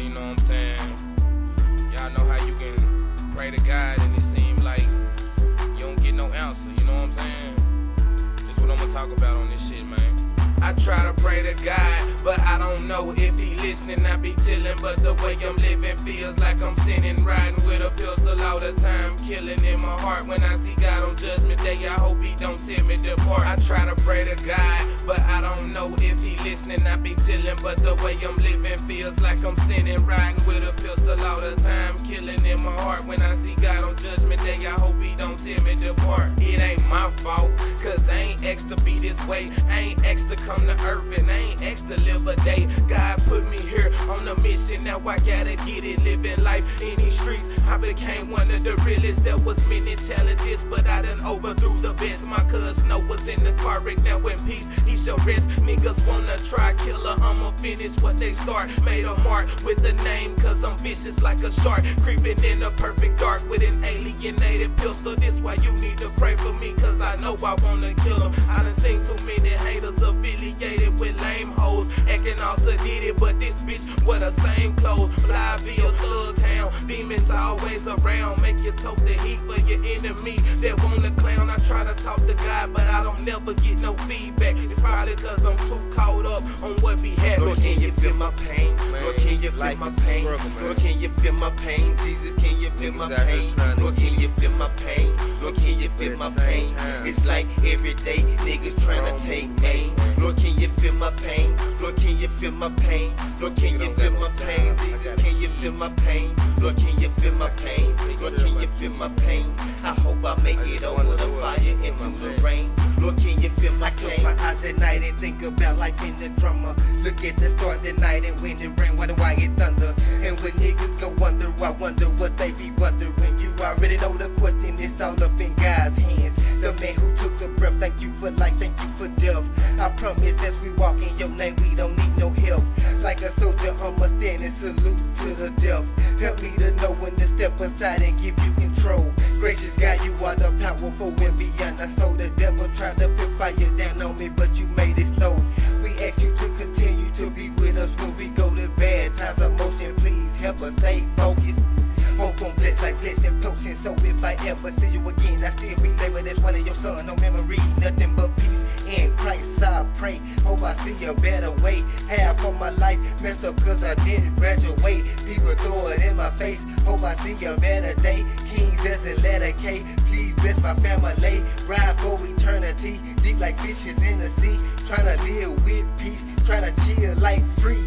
you know what I'm saying? Y'all know how you can pray to God and it seems like you don't get no answer, you know what I'm saying? That's what I'm gonna talk about on this shit, man. I try to pray to God, but I don't know if he listening. I be chillin', but the way I'm living feels like I'm sinning. Riding with a pistol all the time, killing in my heart. When I see God on Judgment Day, I hope he don't tell me to depart. I try to pray to God, but I don't know if he listening. I be chillin', but the way I'm living feels like I'm sinning. Riding with a pistol all the time, killing in my heart. When I see God on Judgment Day, I hope he don't tell me to depart. It ain't my fault, cause I ain't asked to be this way. I ain't asked to come to earth and I ain't asked to live a day. God put me here on a mission, now I gotta get it. Living life in these streets, I became one of the realest. There was many challenges, but I done overthrew the best. My cousin Snow was in the car right now in peace. He shall rest. Niggas wanna try killer, I'ma finish what they start. Made a mark with a name, cause I'm vicious like a shark. Creeping in the perfect dark with an alienated pistol. This why you need to pray for me, cause I know I wanna kill him. I done seen too many haters affiliated with lame hoes. Acting all sedated, but this bitch wear the same clothes. Flyville, thug town. Demons always around. Make you tote the heat for your enemy that wanna clown. I try to talk to God, but I don't never get no feedback. It's probably cause I'm too caught up on what be happening. Lord, can you feel my pain? Can you feel my pain? Lord, can you feel my pain? Jesus, can you feel my pain? Lord, can you feel my pain? Lord, can you feel my pain? It's like every day niggas trying to take aim. Lord, can you feel my pain? Lord, can you feel my pain? Lord, can you feel my pain? Jesus, can you feel my pain? Lord, can you feel my pain? Lord, can you feel my pain? I hope I make it over the fire and through the rain. Lord, can you feel my pain? my eyes at night and think about life in the drama. Look at the stars at night and when it rain, why it thunder. And when niggas go wonder, I wonder what they be wondering. You already know the question, it's all up in God's hands. The man who took the breath, thank you for life, thank you for death. I promise as we walk in your name, we don't need no help. Like a soldier, I'ma stand and salute to the death. Help me to know when to step aside and give you control. Gracious God, you are the powerful and beyond. I saw the devil try to put fire down on me, but you made Us stay focused. Hope on blessed like blessing potent. So if I ever see you again, I still be labeled as one of your son. No memory, nothing but peace in Christ. I pray. Hope I see a better way. Half of my life messed up cause I didn't graduate. People throw it in my face. Hope I see a better day. Kings as a letter K. Please bless my family. Ride for eternity. Deep like fishes in the sea. Trying to live with peace. Trying to chill like free.